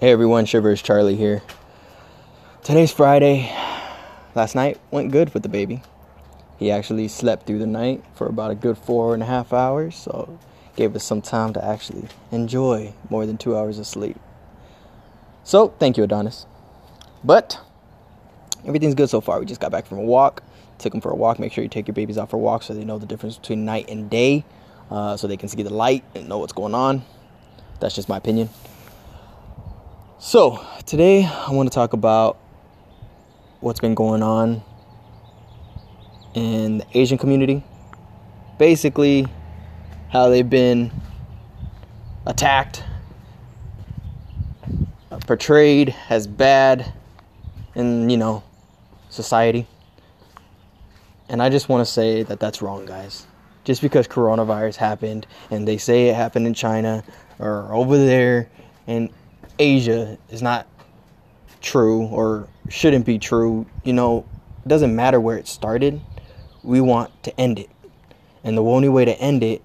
Hey everyone, Shivers Charlie here. Today's Friday. Last night went good with the baby. He actually slept through the night for about a good four and a half hours, so gave us some time to actually enjoy more than two hours of sleep. So, thank you, Adonis. But everything's good so far. We just got back from a walk, took them for a walk. Make sure you take your babies out for a walk so they know the difference between night and day, uh, so they can see the light and know what's going on. That's just my opinion. So, today I want to talk about what's been going on in the Asian community. Basically, how they've been attacked, portrayed as bad in, you know, society. And I just want to say that that's wrong, guys. Just because coronavirus happened and they say it happened in China or over there and Asia is not true or shouldn't be true, you know, it doesn't matter where it started. We want to end it. And the only way to end it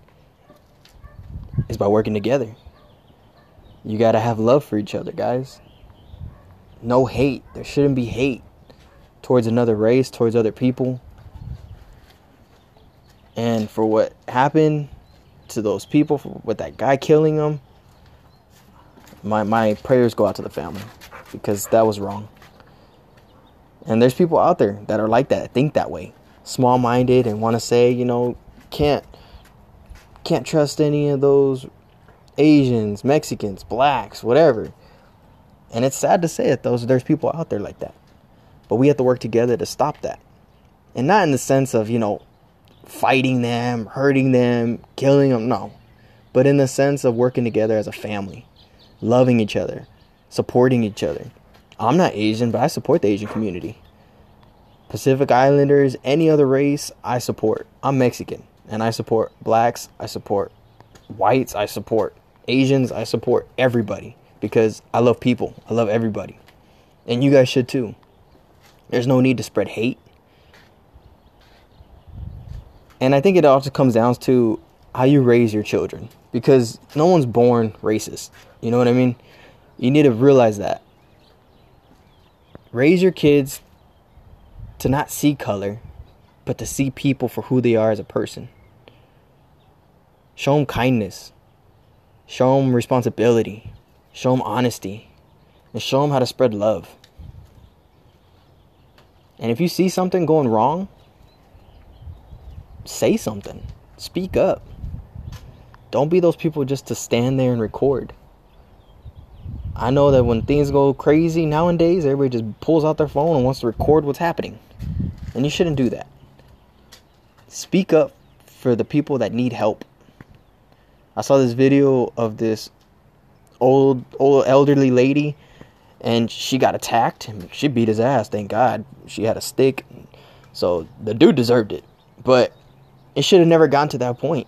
is by working together. You got to have love for each other, guys. No hate. There shouldn't be hate towards another race, towards other people. And for what happened to those people, for with that guy killing them, my my prayers go out to the family because that was wrong. And there's people out there that are like that, think that way, small-minded, and want to say, you know, can't can't trust any of those Asians, Mexicans, blacks, whatever. And it's sad to say it, those there's people out there like that. But we have to work together to stop that. And not in the sense of, you know, fighting them, hurting them, killing them, no. But in the sense of working together as a family loving each other, supporting each other. I'm not Asian, but I support the Asian community. Pacific Islanders, any other race, I support. I'm Mexican, and I support blacks, I support whites, I support Asians, I support everybody because I love people. I love everybody. And you guys should too. There's no need to spread hate. And I think it also comes down to how you raise your children because no one's born racist. You know what I mean? You need to realize that. Raise your kids to not see color, but to see people for who they are as a person. Show them kindness. Show them responsibility. Show them honesty. And show them how to spread love. And if you see something going wrong, say something. Speak up. Don't be those people just to stand there and record. I know that when things go crazy nowadays, everybody just pulls out their phone and wants to record what's happening. And you shouldn't do that. Speak up for the people that need help. I saw this video of this old old elderly lady and she got attacked she beat his ass, thank God. She had a stick. So the dude deserved it. But it should have never gotten to that point.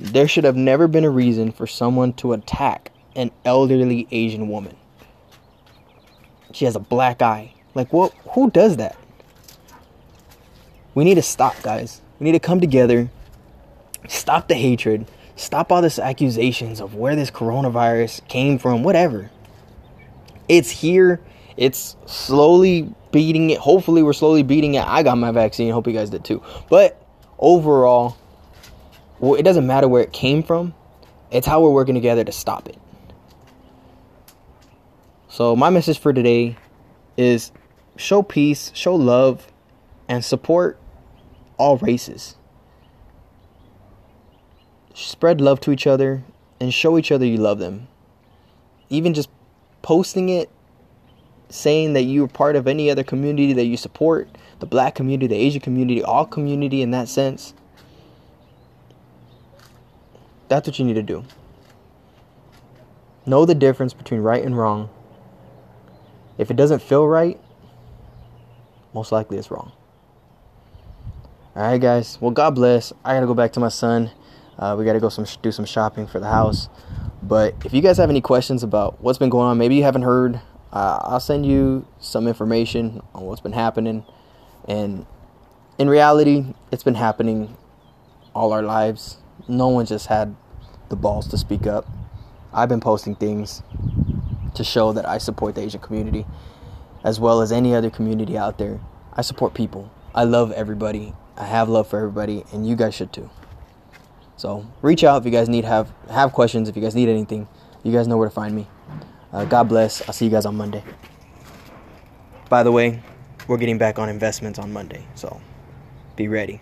There should have never been a reason for someone to attack an elderly Asian woman. She has a black eye. Like what who does that? We need to stop, guys. We need to come together. Stop the hatred. Stop all this accusations of where this coronavirus came from, whatever. It's here. It's slowly beating it. Hopefully, we're slowly beating it. I got my vaccine. Hope you guys did too. But overall, well, it doesn't matter where it came from. It's how we're working together to stop it. So, my message for today is show peace, show love, and support all races. Spread love to each other and show each other you love them. Even just posting it, saying that you're part of any other community that you support the black community, the Asian community, all community in that sense. That's what you need to do. Know the difference between right and wrong if it doesn't feel right, most likely it's wrong. All right, guys. Well, God bless. I gotta go back to my son. Uh, we gotta go some do some shopping for the house. But if you guys have any questions about what's been going on, maybe you haven't heard, uh, I'll send you some information on what's been happening. And in reality, it's been happening all our lives. No one just had the balls to speak up. I've been posting things to show that I support the Asian community as well as any other community out there. I support people. I love everybody. I have love for everybody, and you guys should too. So reach out if you guys need have have questions. If you guys need anything, you guys know where to find me. Uh, God bless. I'll see you guys on Monday. By the way, we're getting back on investments on Monday, so be ready.